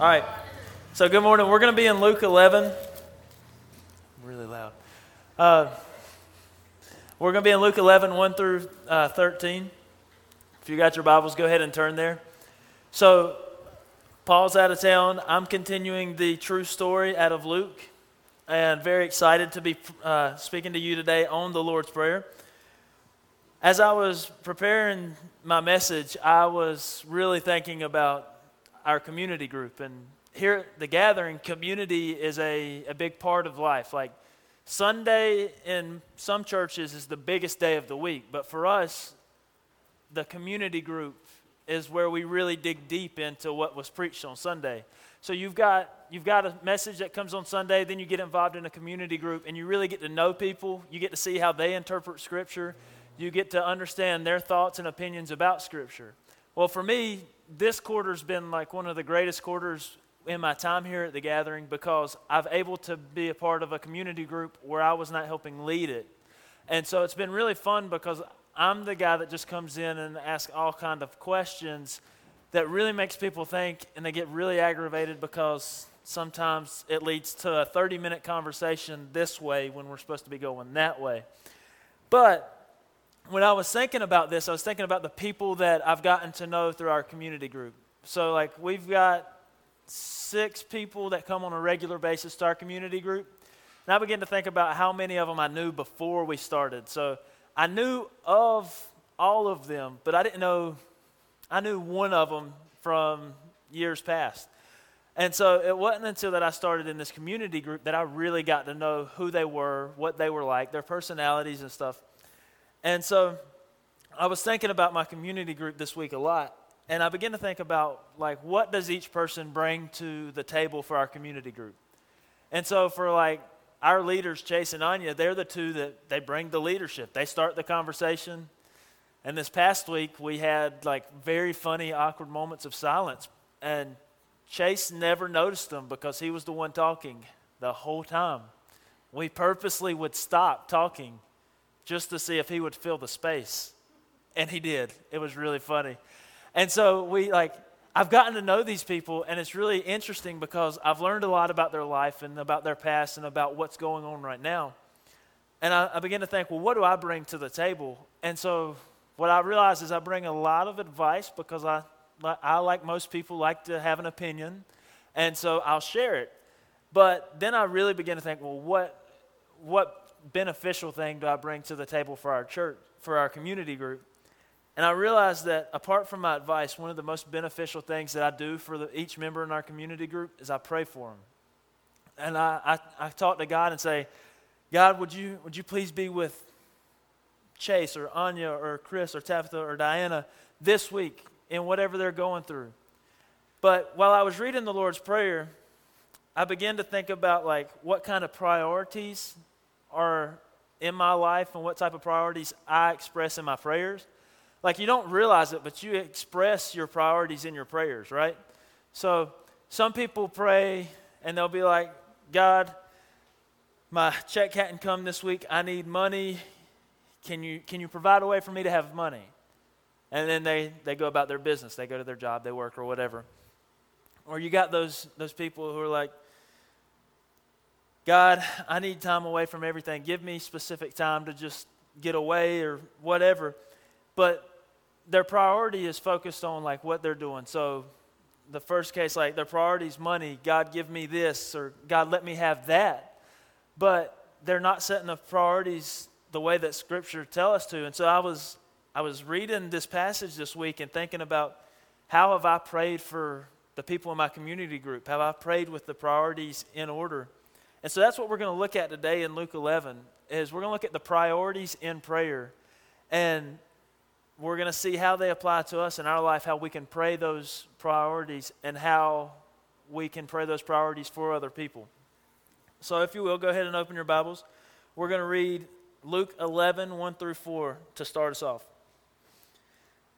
All right. So, good morning. We're going to be in Luke 11. Really loud. Uh, we're going to be in Luke 11, 1 through uh, 13. If you got your Bibles, go ahead and turn there. So, Paul's out of town. I'm continuing the true story out of Luke, and very excited to be uh, speaking to you today on the Lord's Prayer. As I was preparing my message, I was really thinking about our community group. And here at the gathering, community is a, a big part of life. Like Sunday in some churches is the biggest day of the week, but for us, the community group is where we really dig deep into what was preached on Sunday. So you've got you've got a message that comes on Sunday, then you get involved in a community group and you really get to know people, you get to see how they interpret scripture, you get to understand their thoughts and opinions about scripture. Well, for me, this quarter's been like one of the greatest quarters in my time here at the gathering because I've able to be a part of a community group where I was not helping lead it. And so it's been really fun because I'm the guy that just comes in and asks all kind of questions that really makes people think and they get really aggravated because sometimes it leads to a 30 minute conversation this way when we're supposed to be going that way. But when I was thinking about this, I was thinking about the people that I've gotten to know through our community group. So, like, we've got six people that come on a regular basis to our community group. And I began to think about how many of them I knew before we started. So, I knew of all of them, but I didn't know, I knew one of them from years past. And so it wasn't until that I started in this community group that I really got to know who they were, what they were like, their personalities and stuff. And so I was thinking about my community group this week a lot. And I began to think about like what does each person bring to the table for our community group? And so for like our leaders, Chase and Anya, they're the two that they bring the leadership. They start the conversation. And this past week we had like very funny, awkward moments of silence. And Chase never noticed them because he was the one talking the whole time. We purposely would stop talking just to see if he would fill the space. And he did. It was really funny. And so we like I've gotten to know these people, and it's really interesting because I've learned a lot about their life and about their past and about what's going on right now. And I, I begin to think, well, what do I bring to the table? And so what I realize is I bring a lot of advice because I, I like most people, like to have an opinion, and so I'll share it. But then I really begin to think, well, what, what beneficial thing do I bring to the table for our church, for our community group? And I realized that apart from my advice, one of the most beneficial things that I do for the, each member in our community group is I pray for them. And I, I, I talk to God and say, God, would you, would you please be with Chase or Anya or Chris or Tabitha or Diana this week in whatever they're going through? But while I was reading the Lord's Prayer, I began to think about like what kind of priorities are in my life and what type of priorities I express in my prayers. Like you don't realize it, but you express your priorities in your prayers, right? So some people pray and they'll be like, God, my check hadn't come this week. I need money. Can you, can you provide a way for me to have money? And then they, they go about their business. They go to their job, they work, or whatever. Or you got those, those people who are like, God, I need time away from everything. Give me specific time to just get away or whatever. But their priority is focused on like what they're doing. So the first case, like their priority is money. God, give me this, or God, let me have that. But they're not setting the priorities the way that Scripture tell us to. And so I was I was reading this passage this week and thinking about how have I prayed for the people in my community group? Have I prayed with the priorities in order? And so that's what we're going to look at today in Luke 11 is we're going to look at the priorities in prayer and we're going to see how they apply to us in our life, how we can pray those priorities and how we can pray those priorities for other people. So if you will, go ahead and open your Bibles. We're going to read Luke 11, 1 through 4 to start us off.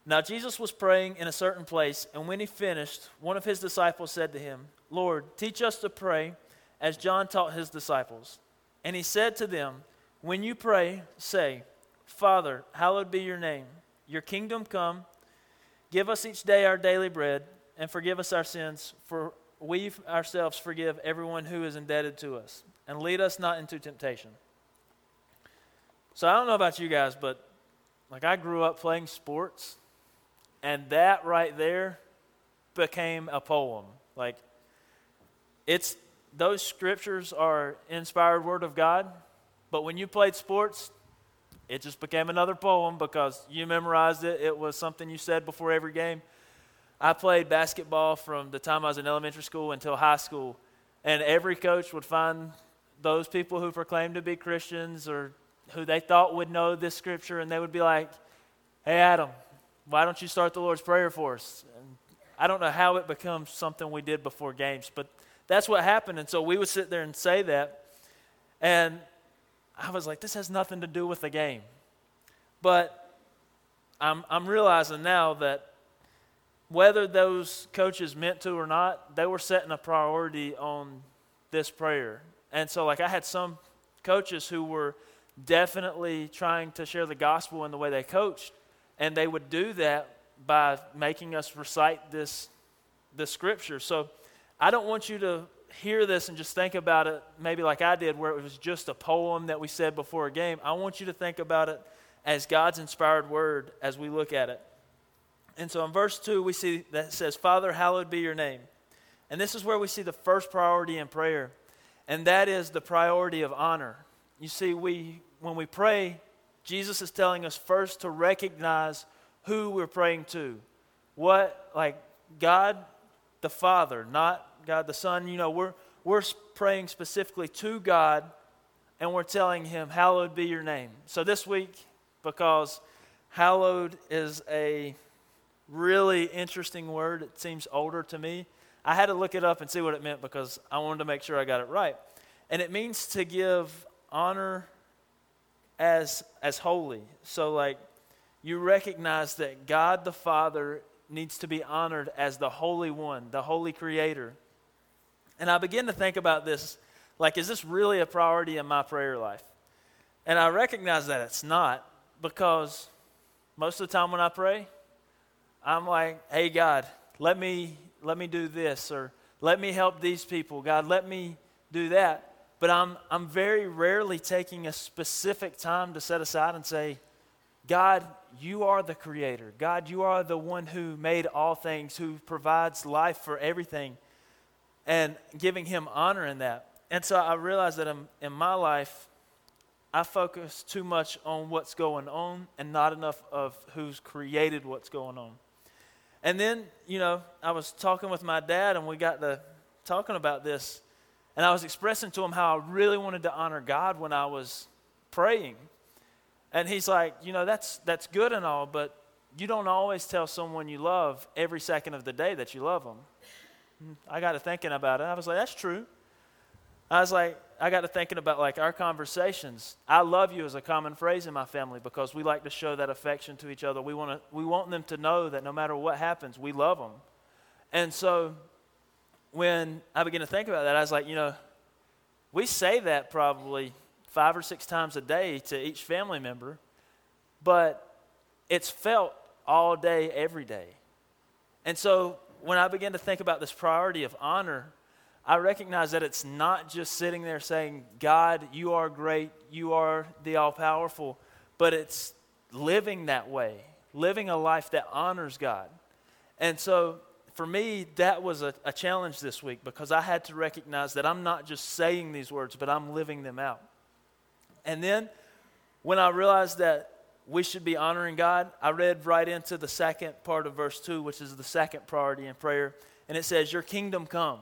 Now, Jesus was praying in a certain place, and when he finished, one of his disciples said to him, Lord, teach us to pray as John taught his disciples. And he said to them, When you pray, say, Father, hallowed be your name. Your kingdom come. Give us each day our daily bread, and forgive us our sins, for we ourselves forgive everyone who is indebted to us, and lead us not into temptation. So I don't know about you guys, but like I grew up playing sports, and that right there became a poem. Like it's those scriptures are inspired word of God, but when you played sports, it just became another poem because you memorized it. It was something you said before every game. I played basketball from the time I was in elementary school until high school, and every coach would find those people who proclaimed to be Christians or who they thought would know this scripture, and they would be like, Hey, Adam, why don't you start the Lord's Prayer for us? And I don't know how it becomes something we did before games, but that's what happened. And so we would sit there and say that. And I was like, this has nothing to do with the game. But I'm, I'm realizing now that whether those coaches meant to or not, they were setting a priority on this prayer. And so, like, I had some coaches who were definitely trying to share the gospel in the way they coached, and they would do that by making us recite this, this scripture. So, I don't want you to hear this and just think about it maybe like I did, where it was just a poem that we said before a game. I want you to think about it as God's inspired word as we look at it. And so in verse 2, we see that says, Father, hallowed be your name. And this is where we see the first priority in prayer, and that is the priority of honor. You see, we, when we pray, Jesus is telling us first to recognize who we're praying to. What, like, God the Father, not God the Son. You know, we're, we're praying specifically to God and we're telling Him, Hallowed be your name. So this week, because hallowed is a really interesting word, it seems older to me. I had to look it up and see what it meant because I wanted to make sure I got it right. And it means to give honor as as holy. So like you recognize that God the Father needs to be honored as the holy one, the holy creator. And I begin to think about this like, is this really a priority in my prayer life? And I recognize that it's not because most of the time when I pray, I'm like, hey, God, let me, let me do this or let me help these people. God, let me do that. But I'm, I'm very rarely taking a specific time to set aside and say, God, you are the creator. God, you are the one who made all things, who provides life for everything and giving him honor in that. And so I realized that in, in my life, I focus too much on what's going on and not enough of who's created what's going on. And then, you know, I was talking with my dad and we got to talking about this. And I was expressing to him how I really wanted to honor God when I was praying. And he's like, you know, that's, that's good and all, but you don't always tell someone you love every second of the day that you love them. Mm-hmm. I got to thinking about it. I was like, that's true. I was like, I got to thinking about like our conversations. I love you is a common phrase in my family because we like to show that affection to each other. We want to, we want them to know that no matter what happens, we love them. And so when I began to think about that, I was like, you know, we say that probably five or six times a day to each family member, but it's felt all day, every day. And so when I begin to think about this priority of honor, I recognize that it's not just sitting there saying, God, you are great, you are the all powerful, but it's living that way, living a life that honors God. And so for me, that was a, a, challenge this week because I had to recognize that I'm not just saying these words, but I'm living them out. And then when I realized that we should be honoring God, I read right into the second part of verse 2, which is the second priority in prayer. And it says, Your kingdom come.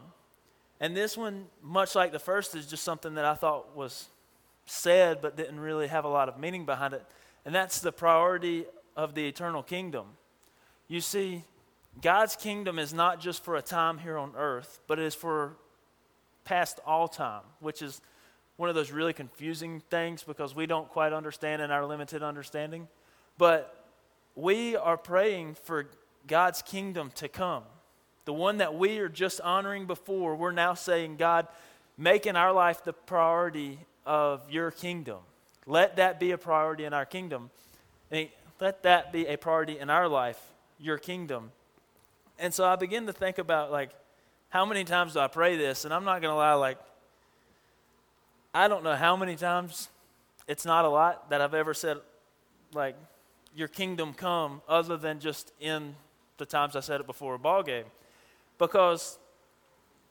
And this one, much like the first, is just something that I thought was said but didn't really have a lot of meaning behind it. And that's the priority of the eternal kingdom. You see, God's kingdom is not just for a time here on earth, but it is for past all time, which is one of those really confusing things because we don't quite understand in our limited understanding. But we are praying for God's kingdom to come. The one that we are just honoring before, we're now saying, God, make in our life the priority of your kingdom. Let that be a priority in our kingdom. And let that be a priority in our life, your kingdom. And so I begin to think about like how many times do I pray this? And I'm not going to lie, like, I don't know how many times, it's not a lot, that I've ever said, like, your kingdom come, other than just in the times I said it before a ball game. Because,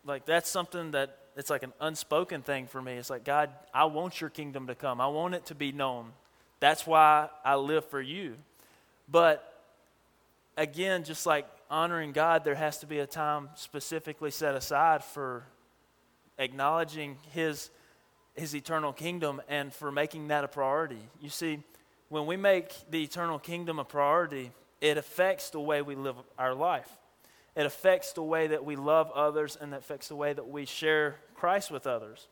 like, that's something that it's like an unspoken thing for me. It's like, God, I want your kingdom to come. I want it to be known. That's why I live for you. But again, just like honoring God, there has to be a time specifically set aside for acknowledging His, His eternal kingdom and for making that a priority. You see, when we make the eternal kingdom a priority, it affects the way we live our life. It affects the way that we love others and it affects the way that we share Christ with others.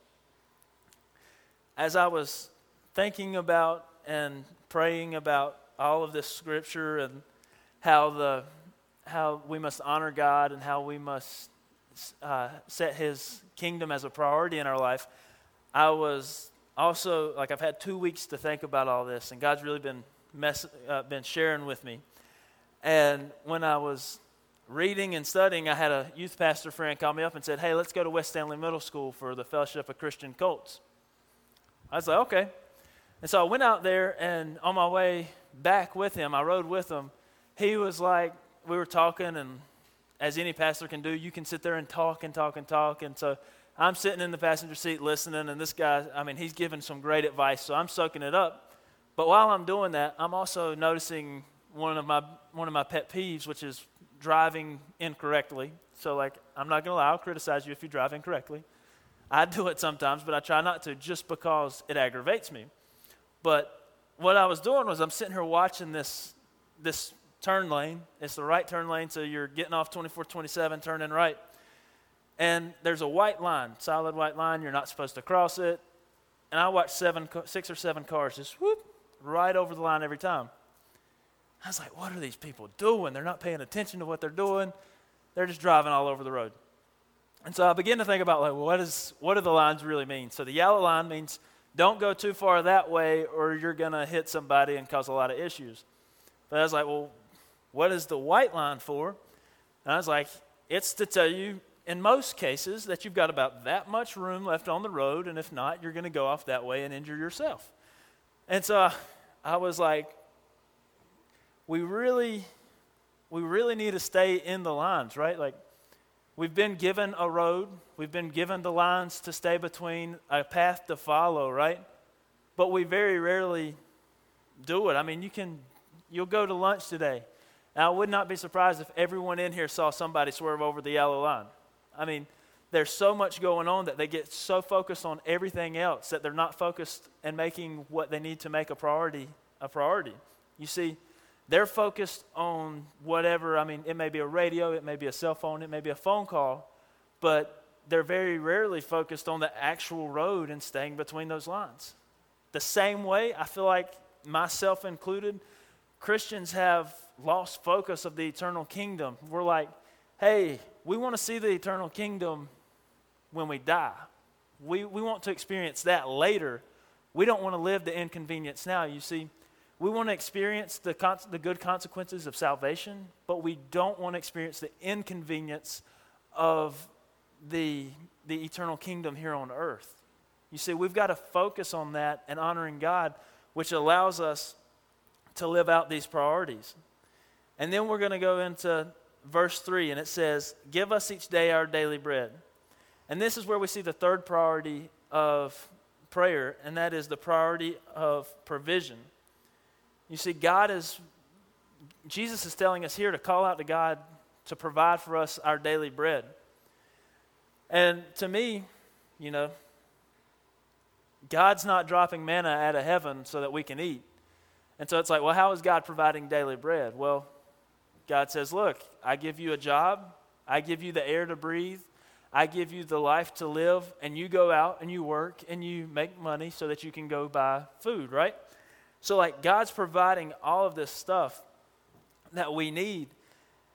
As I was thinking about and praying about all of this scripture and how the how we must honor God and how we must uh, set His kingdom as a priority in our life, I was also like I've had two weeks to think about all this, and God's really been mess, uh, been sharing with me. And when I was reading and studying, I had a youth pastor friend call me up and said, "Hey, let's go to West Stanly Middle School for the Fellowship of Christian Cults. I was like, "Okay." And so I went out there, and on my way back with him, I rode with him. He was like, we were talking, and as any pastor can do, you can sit there and talk and talk and talk. And so I'm sitting in the passenger seat listening, and this guy, I mean, he's giving some great advice, so I'm soaking it up. But while I'm doing that, I'm also noticing one of my one of my pet peeves, which is driving incorrectly. So, like, I'm not going to lie, I'll criticize you if you drive incorrectly. I do it sometimes, but I try not to just because it aggravates me. But what I was doing was I'm sitting here watching this this turn lane. It's the right turn lane, so you're getting off 24 27, turning right. And there's a white line, solid white line. You're not supposed to cross it. And I watched seven, six or seven cars just whoop right over the line every time. I was like, what are these people doing? They're not paying attention to what they're doing. They're just driving all over the road. And so I began to think about like, well, what, is, what do the lines really mean? So the yellow line means don't go too far that way or you're to hit somebody and cause a lot of issues. But I was like, well, what is the white line for? And I was like, it's to tell you in most cases that you've got about that much room left on the road, and if not, you're going to go off that way and injure yourself. And so I was like, we really, we really need to stay in the lines, right? Like, we've been given a road, we've been given the lines to stay between, a path to follow, right? But we very rarely do it. I mean, you can, you'll go to lunch today now, I would not be surprised if everyone in here saw somebody swerve over the yellow line. I mean, there's so much going on that they get so focused on everything else that they're not focused and making what they need to make a priority a priority. You see, they're focused on whatever, I mean, it may be a radio, it may be a cell phone, it may be a phone call, but they're very rarely focused on the actual road and staying between those lines. The same way, I feel like myself included, Christians have lost focus of the eternal kingdom. We're like, hey, we want to see the eternal kingdom when we die. We, we want to experience that later. We don't want to live the inconvenience now. You see, we want to experience the, con- the good consequences of salvation, but we don't want to experience the inconvenience of the, the eternal kingdom here on earth. You see, we've got to focus on that and honoring God, which allows us to live out these priorities. And then we're going to go into verse 3, and it says, Give us each day our daily bread. And this is where we see the third priority of prayer, and that is the priority of provision. You see, God is, Jesus is telling us here to call out to God to provide for us our daily bread. And to me, you know, God's not dropping manna out of heaven so that we can eat. And so it's like, well, how is God providing daily bread? Well, God says, look, I give you a job, I give you the air to breathe, I give you the life to live, and you go out and you work and you make money so that you can go buy food, right? So, like, God's providing all of this stuff that we need.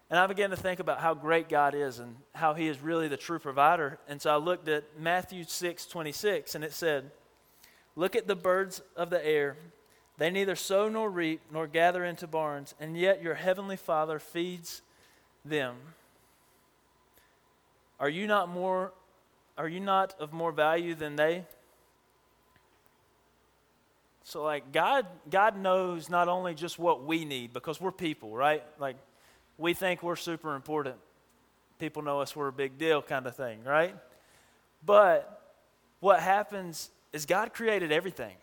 And I began to think about how great God is and how He is really the true provider. And so I looked at Matthew 6 26, and it said, Look at the birds of the air. They neither sow nor reap nor gather into barns, and yet your heavenly Father feeds them. Are you not more are you not of more value than they? So like God God knows not only just what we need because we're people, right? Like we think we're super important. People know us we're a big deal kind of thing, right? But what happens is God created everything.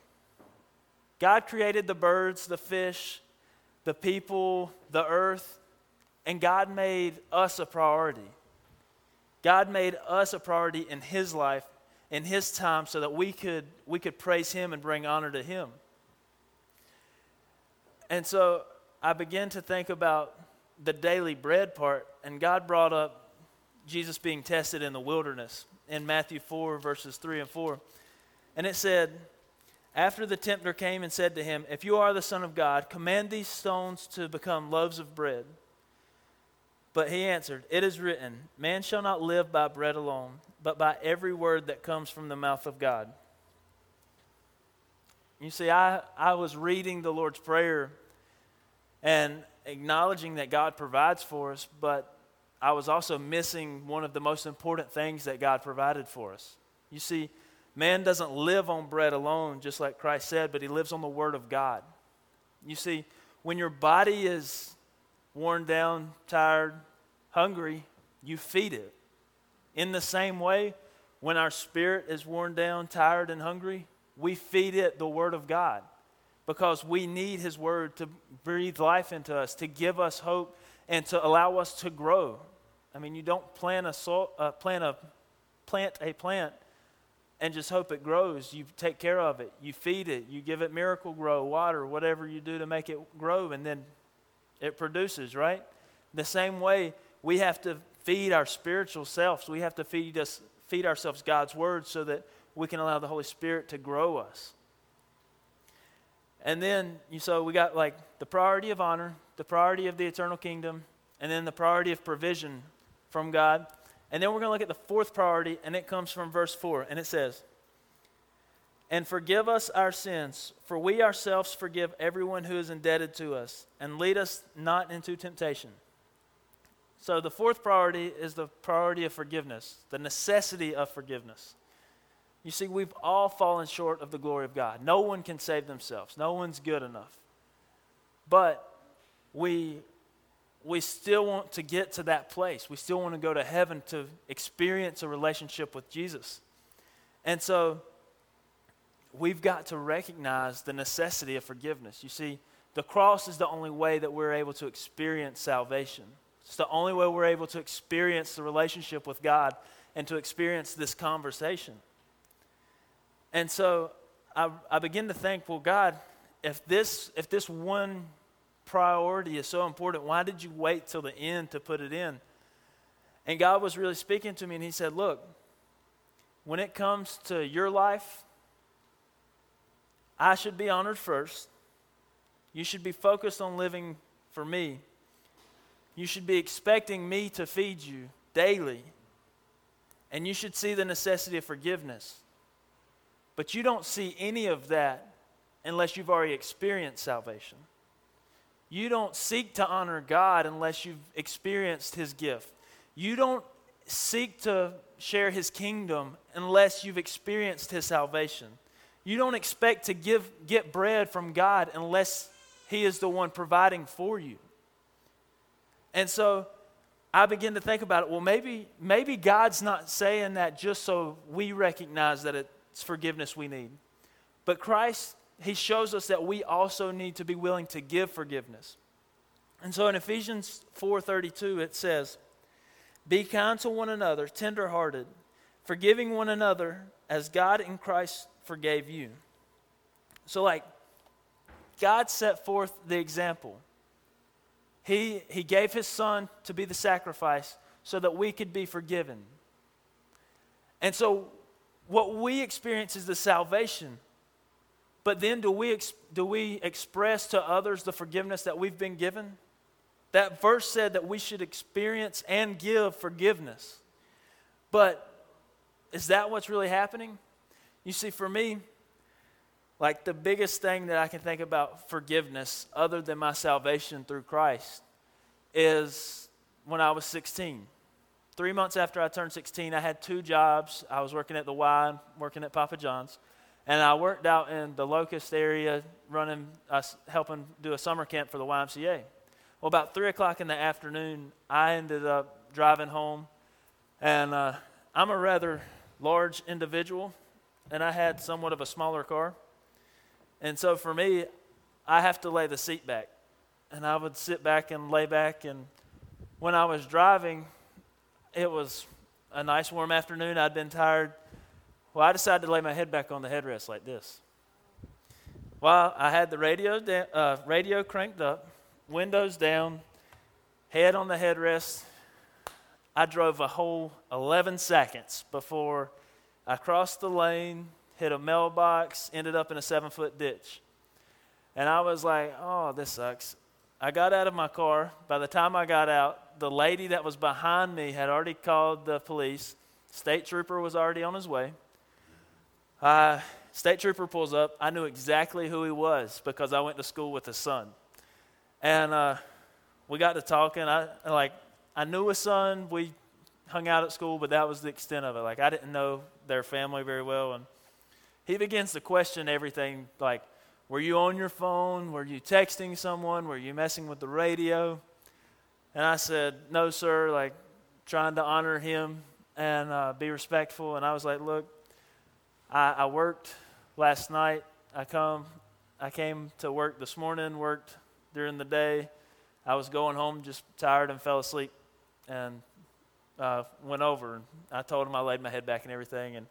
God created the birds, the fish, the people, the earth, and God made us a priority. God made us a priority in His life, in His time, so that we could, we could praise Him and bring honor to Him. And so I began to think about the daily bread part, and God brought up Jesus being tested in the wilderness in Matthew 4, verses 3 and 4. And it said, After the tempter came and said to him, If you are the Son of God, command these stones to become loaves of bread. But he answered, It is written, Man shall not live by bread alone, but by every word that comes from the mouth of God. You see, I, I was reading the Lord's Prayer and acknowledging that God provides for us, but I was also missing one of the most important things that God provided for us. You see, man doesn't live on bread alone, just like Christ said, but he lives on the Word of God. You see, when your body is worn down, tired, hungry, you feed it. In the same way, when our spirit is worn down, tired, and hungry, we feed it the Word of God because we need His Word to breathe life into us, to give us hope, and to allow us to grow. I mean, you don't plant a, uh, plant a, plant a plant and just hope it grows. You take care of it, you feed it, you give it Miracle-Gro, water, whatever you do to make it grow, and then it produces, right? The same way we have to feed our spiritual selves. We have to feed us feed ourselves God's word so that we can allow the Holy Spirit to grow us. And then you so we got like the priority of honor, the priority of the eternal kingdom, and then the priority of provision from God. And then we're going to look at the fourth priority, and it comes from verse 4, and it says, and forgive us our sins, for we ourselves forgive everyone who is indebted to us, and lead us not into temptation. So, the fourth priority is the priority of forgiveness, the necessity of forgiveness. You see, we've all fallen short of the glory of God. No one can save themselves, no one's good enough. But we, we still want to get to that place. We still want to go to heaven to experience a relationship with Jesus. And so, we've got to recognize the necessity of forgiveness. You see, the cross is the only way that we're able to experience salvation. It's the only way we're able to experience the relationship with God and to experience this conversation. And so I, I begin to think, well, God, if this, if this one priority is so important, why did you wait till the end to put it in? And God was really speaking to me, and He said, Look, when it comes to your life, I should be honored first. You should be focused on living for me. You should be expecting me to feed you daily. And you should see the necessity of forgiveness. But you don't see any of that unless you've already experienced salvation. You don't seek to honor God unless you've experienced His gift. You don't seek to share His kingdom unless you've experienced His salvation. You don't expect to give, get bread from God unless He is the one providing for you. And so I begin to think about it. Well, maybe, maybe God's not saying that just so we recognize that it's forgiveness we need. But Christ, He shows us that we also need to be willing to give forgiveness. And so in Ephesians 4:32 it says, "Be kind to one another, tenderhearted, forgiving one another as God in Christ forgave you. So, like, God set forth the example. He, he gave his son to be the sacrifice so that we could be forgiven. And so, what we experience is the salvation. But then, do we, do we express to others the forgiveness that we've been given? That verse said that we should experience and give forgiveness. But is that what's really happening? You see, for me, like the biggest thing that I can think about forgiveness, other than my salvation through Christ, is when I was 16. three months after I turned 16, I had two jobs. I was working at the Y, working at Papa John's, and I worked out in the Locust area, running, uh, helping do a summer camp for the YMCA. Well, about three o'clock in the afternoon, I ended up driving home, and uh, I'm a rather large individual, and I had somewhat of a smaller car. And so for me, I have to lay the seat back. And I would sit back and lay back. And when I was driving, it was a nice warm afternoon. I'd been tired. Well, I decided to lay my head back on the headrest like this. Well, I had the radio, da- uh, radio cranked up, windows down, head on the headrest. I drove a whole 11 seconds before I crossed the lane, hit a mailbox, ended up in a seven foot ditch. And I was like, oh, this sucks. I got out of my car. By the time I got out, the lady that was behind me had already called the police. State trooper was already on his way. Uh, state trooper pulls up. I knew exactly who he was because I went to school with his son. And uh, we got to talking. I like I knew his son. We hung out at school, but that was the extent of it. Like I didn't know their family very well, and he begins to question everything. Like, were you on your phone? Were you texting someone? Were you messing with the radio? And I said, no, sir. Like, trying to honor him and uh, be respectful. And I was like, look, I, I worked last night. I come, I came to work this morning. Worked during the day. I was going home just tired and fell asleep, and uh, went over and I told him I laid my head back and everything and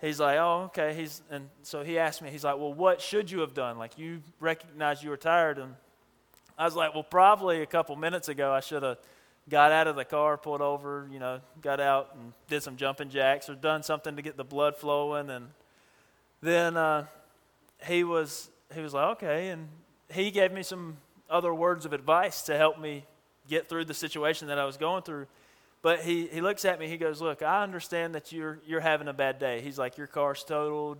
he's like, oh, okay. He's and so he asked me. He's like, well, what should you have done? Like you recognized you were tired, and I was like, well, probably a couple minutes ago I should have got out of the car, pulled over, you know, got out and did some jumping jacks or done something to get the blood flowing, and then uh, he was he was like, okay, and he gave me some other words of advice to help me get through the situation that I was going through. But he, he looks at me, he goes, Look, I understand that you're, you're having a bad day. He's like, Your car's totaled.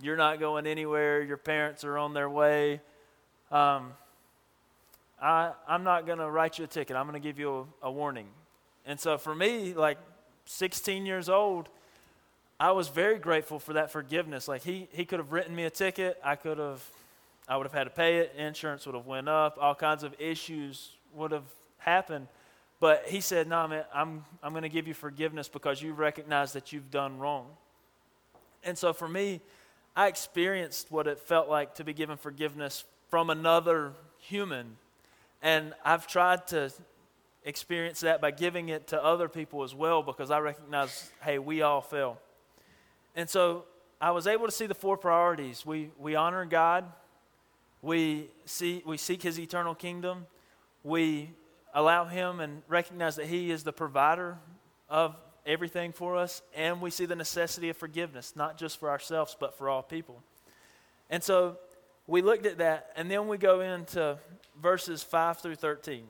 You're not going anywhere. Your parents are on their way. Um, I, I'm not going to write you a ticket. I'm going to give you a, a warning. And so for me, like 16 years old, I was very grateful for that forgiveness. Like he, he could have written me a ticket. I could have, I would have had to pay it. Insurance would have went up. All kinds of issues would have happened. But he said, No, man, I'm, I'm going to give you forgiveness because you recognize that you've done wrong. And so for me, I experienced what it felt like to be given forgiveness from another human. And I've tried to experience that by giving it to other people as well because I recognize, hey, we all fail. And so I was able to see the four priorities. We, we honor God, we, see, we seek His eternal kingdom, we allow Him and recognize that He is the provider of everything for us, and we see the necessity of forgiveness, not just for ourselves, but for all people. And so we looked at that, and then we go into verses 5 through 13.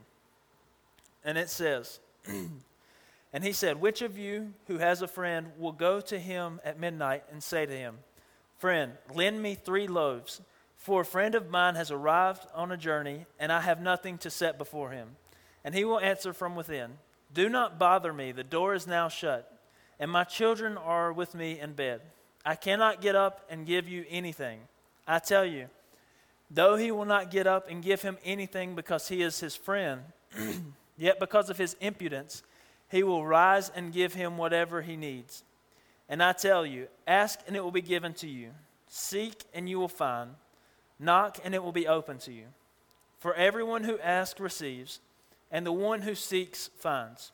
And it says, And he said, Which of you who has a friend will go to him at midnight and say to him, Friend, lend me three loaves, for a friend of mine has arrived on a journey, and I have nothing to set before him? And he will answer from within Do not bother me, the door is now shut, and my children are with me in bed. I cannot get up and give you anything. I tell you, though he will not get up and give him anything because he is his friend, yet because of his impudence, he will rise and give him whatever he needs. And I tell you, ask and it will be given to you. Seek and you will find. Knock and it will be open to you. For everyone who asks receives and the one who seeks finds.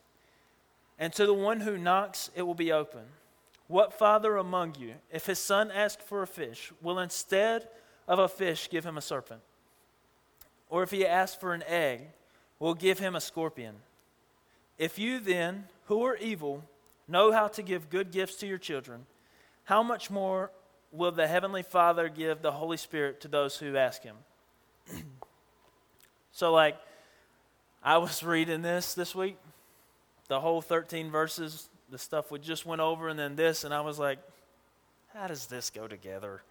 And to the one who knocks, it will be open. What father among you, if his son asks for a fish, will instead of a fish give him a serpent? Or if he asks for an egg, we'll give him a scorpion? If you then, who are evil, know how to give good gifts to your children, how much more will the Heavenly Father give the Holy Spirit to those who ask Him? so, like, I was reading this this week, the whole 13 verses, the stuff we just went over, and then this, and I was like, how does this go together?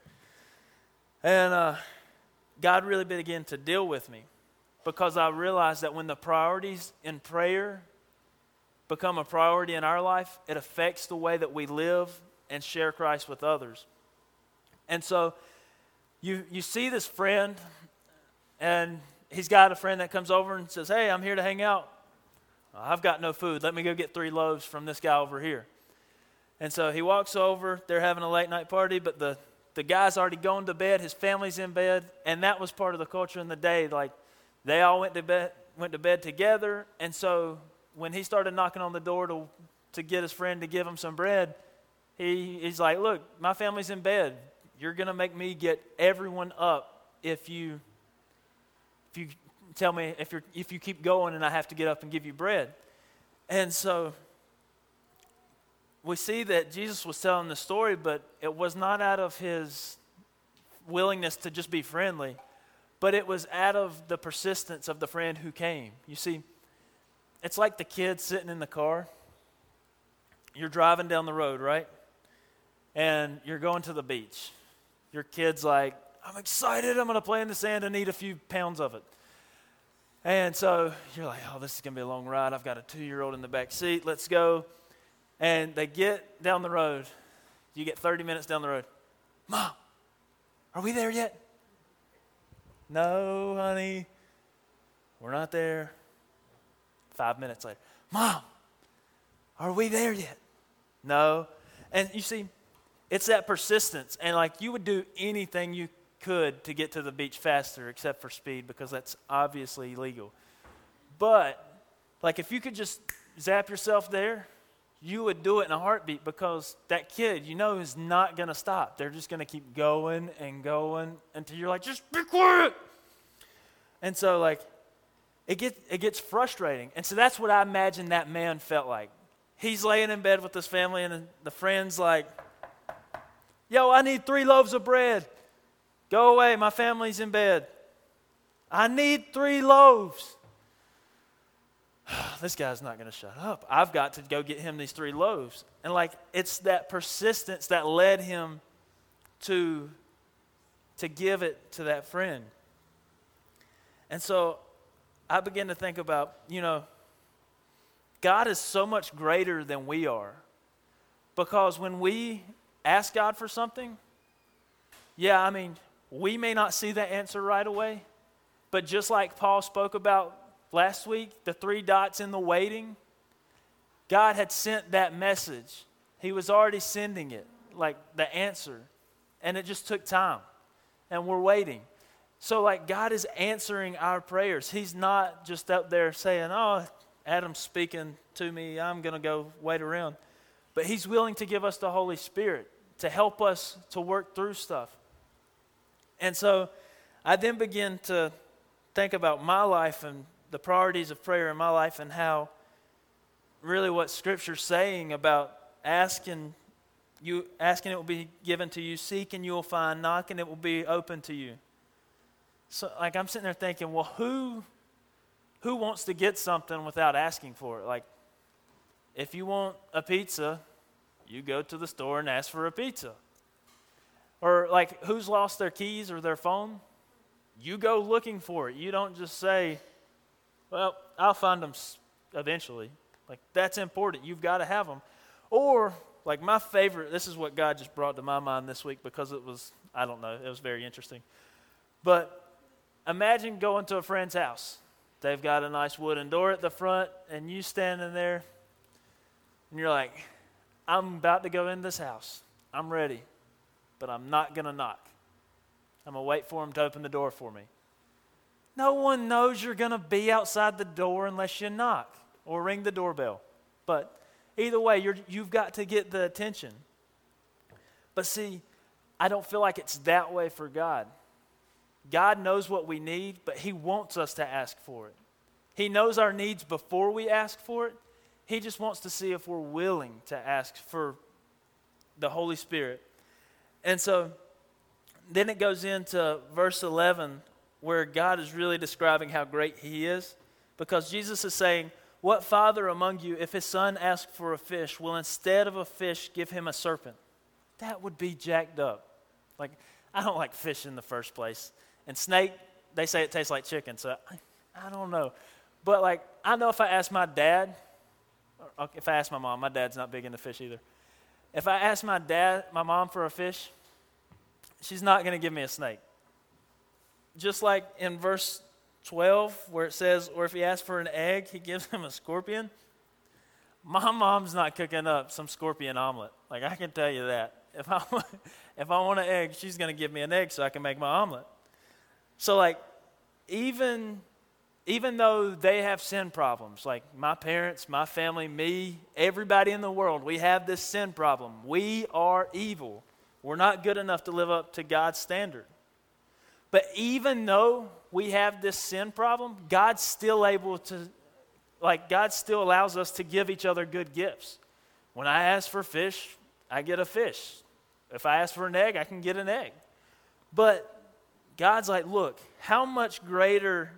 And uh, God really began to deal with me because I realized that when the priorities in prayer become a priority in our life, it affects the way that we live and share Christ with others. And so you, you see this friend, and he's got a friend that comes over and says, Hey, I'm here to hang out. I've got no food. Let me go get three loaves from this guy over here. And so he walks over. They're having a late night party, but the, the guy's already gone to bed. His family's in bed. And that was part of the culture in the day. Like, they all went to bed, went to bed together. And so when he started knocking on the door to, to get his friend to give him some bread, he, he's like, Look, my family's in bed. You're to make me get everyone up if you, if you tell me if, you're, if you keep going and I have to get up and give you bread. And so we see that Jesus was telling the story, but it was not out of his willingness to just be friendly, but it was out of the persistence of the friend who came. You see, it's like the kid sitting in the car. You're driving down the road, right? And you're going to the beach. Your kid's like, I'm excited, I'm going to play in the sand and eat a few pounds of it. And so you're like, oh, this is going to be a long ride. I've got a two year old in the back seat. Let's go. And they get down the road. You get 30 minutes down the road. Mom, are we there yet? No, honey, we're not there. Five minutes later, Mom, are we there yet? No. And you see, it's that persistence. And like you would do anything you could to get to the beach faster, except for speed, because that's obviously illegal. But, like, if you could just zap yourself there, you would do it in a heartbeat because that kid, you know, is not going to stop. They're just going to keep going and going until you're like, just be quiet. And so, like, it, gets, it gets frustrating. And so that's what I imagine that man felt like. He's laying in bed with his family, and the friend's like, Yo, I need three loaves of bread. Go away, my family's in bed. I need three loaves. this guy's not going to shut up. I've got to go get him these three loaves. And like it's that persistence that led him to to give it to that friend. And so I begin to think about, you know, God is so much greater than we are. Because when we ask God for something, yeah, I mean, we may not see the answer right away, but just like Paul spoke about last week, the three dots in the waiting, God had sent that message. He was already sending it, like the answer. And it just took time. And we're waiting. So, like, God is answering our prayers. He's not just up there saying, Oh, Adam's speaking to me. I'm going to go wait around. But He's willing to give us the Holy Spirit to help us to work through stuff. And so I then begin to think about my life and the priorities of prayer in my life and how really what scripture's saying about asking you asking it will be given to you seek and you will find knock and it will be open to you so like i'm sitting there thinking well who who wants to get something without asking for it like if you want a pizza you go to the store and ask for a pizza or like who's lost their keys or their phone? You go looking for it. You don't just say, well, I'll find them eventually. Like that's important. You've got to have them. Or like my favorite, this is what God just brought to my mind this week because it was, I don't know, it was very interesting. But imagine going to a friend's house. They've got a nice wooden door at the front, and you standing there, and you're like, I'm about to go in this house. I'm ready but I'm not going to knock. I'm going to wait for him to open the door for me. No one knows you're going to be outside the door unless you knock or ring the doorbell. But either way, you have got to get the attention. But see, I don't feel like it's that way for God. God knows what we need, but He wants us to ask for it. He knows our needs before we ask for it. He just wants to see if we're willing to ask for the Holy Spirit and so then it goes into verse 11 where God is really describing how great He is. Because Jesus is saying, What father among you, if his son asks for a fish, will instead of a fish give him a serpent? That would be jacked up. Like, I don't like fish in the first place. And snake, they say it tastes like chicken, so I, I don't know. But, like, I know if I ask my dad if I ask my mom, my dad's not big into fish either. If I ask my dad, my mom for a fish, she's not going to give me a snake. Just like in verse 12, where it says, or if he asks for an egg, he gives him a scorpion. My mom's not cooking up some scorpion omelet. Like, I can tell you that. If I, if I want an egg, she's going to give me an egg so I can make my omelet. So, like, even even though they have sin problems, like my parents, my family, me, everybody in the world, we have this sin problem. We are evil. We're not good enough to live up to God's standard. But even though we have this sin problem, God's still able to, like, God still allows us to give each other good gifts. When I ask for fish, I get a fish. If I ask for an egg, I can get an egg. But God's like, look, how much greater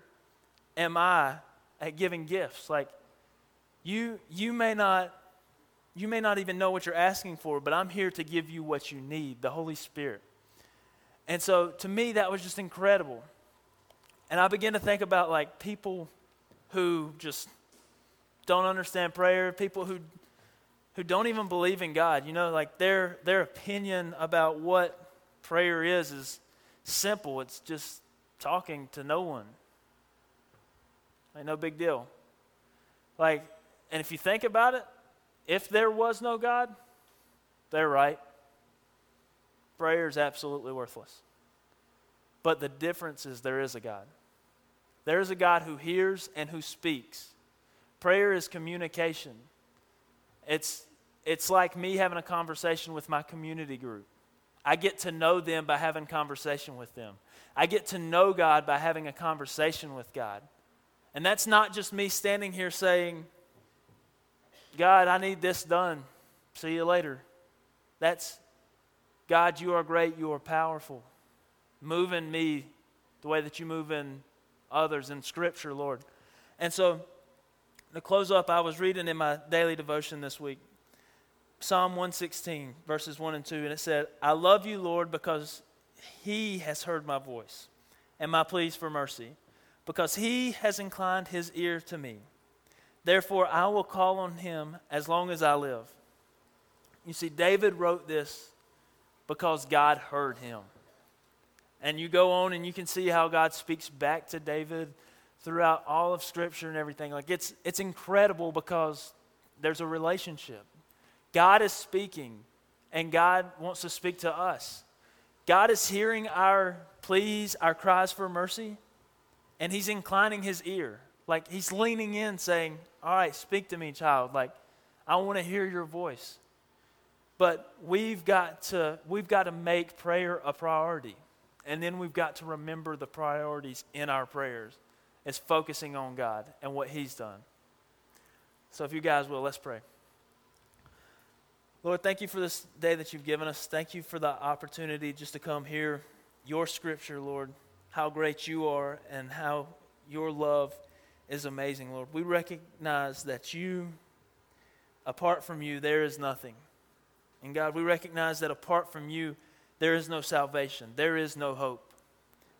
am I at giving gifts? Like, you, you may not you may not even know what you're asking for, but I'm here to give you what you need, the Holy Spirit. And so to me, that was just incredible. And I began to think about like people who just don't understand prayer, people who who don't even believe in God. You know, like their their opinion about what prayer is is simple. It's just talking to no one. Like, no big deal. Like, and if you think about it, if there was no God, they're right. Prayer is absolutely worthless. But the difference is there is a God. There is a God who hears and who speaks. Prayer is communication. It's, it's like me having a conversation with my community group. I get to know them by having conversation with them. I get to know God by having a conversation with God. And that's not just me standing here saying, God, I need this done. See you later. That's, God, you are great, you are powerful. Move in me the way that you move in others in Scripture, Lord. And so, to close up, I was reading in my daily devotion this week Psalm 116, verses 1 and 2, and it said, I love you, Lord, because he has heard my voice and my pleas for mercy because he has inclined his ear to me. Therefore, I will call on him as long as I live. You see, David wrote this because God heard him. And you go on and you can see how God speaks back to David throughout all of Scripture and everything. Like it's, it's incredible because there's a relationship. God is speaking, and God wants to speak to us. God is hearing our pleas, our cries for mercy, and he's inclining his ear. Like he's leaning in, saying, All right, speak to me, child. Like, I want to hear your voice. But we've got to we've got to make prayer a priority. And then we've got to remember the priorities in our prayers. It's focusing on God and what He's done. So if you guys will, let's pray. Lord, thank you for this day that you've given us. Thank you for the opportunity just to come hear your scripture, Lord how great you are and how your love is amazing, Lord. We recognize that you, apart from you, there is nothing. And God, we recognize that apart from you, there is no salvation, there is no hope.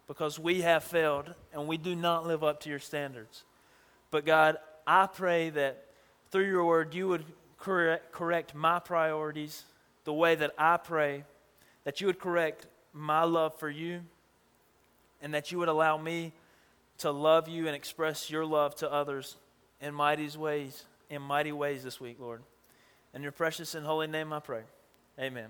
Because we have failed and we do not live up to your standards. But God, I pray that through your word you would correct, my priorities the way that I pray, that you would correct my love for you and that you would allow me to love you and express your love to others in mighty ways, in mighty ways this week, Lord. In your precious and holy name I pray. Amen.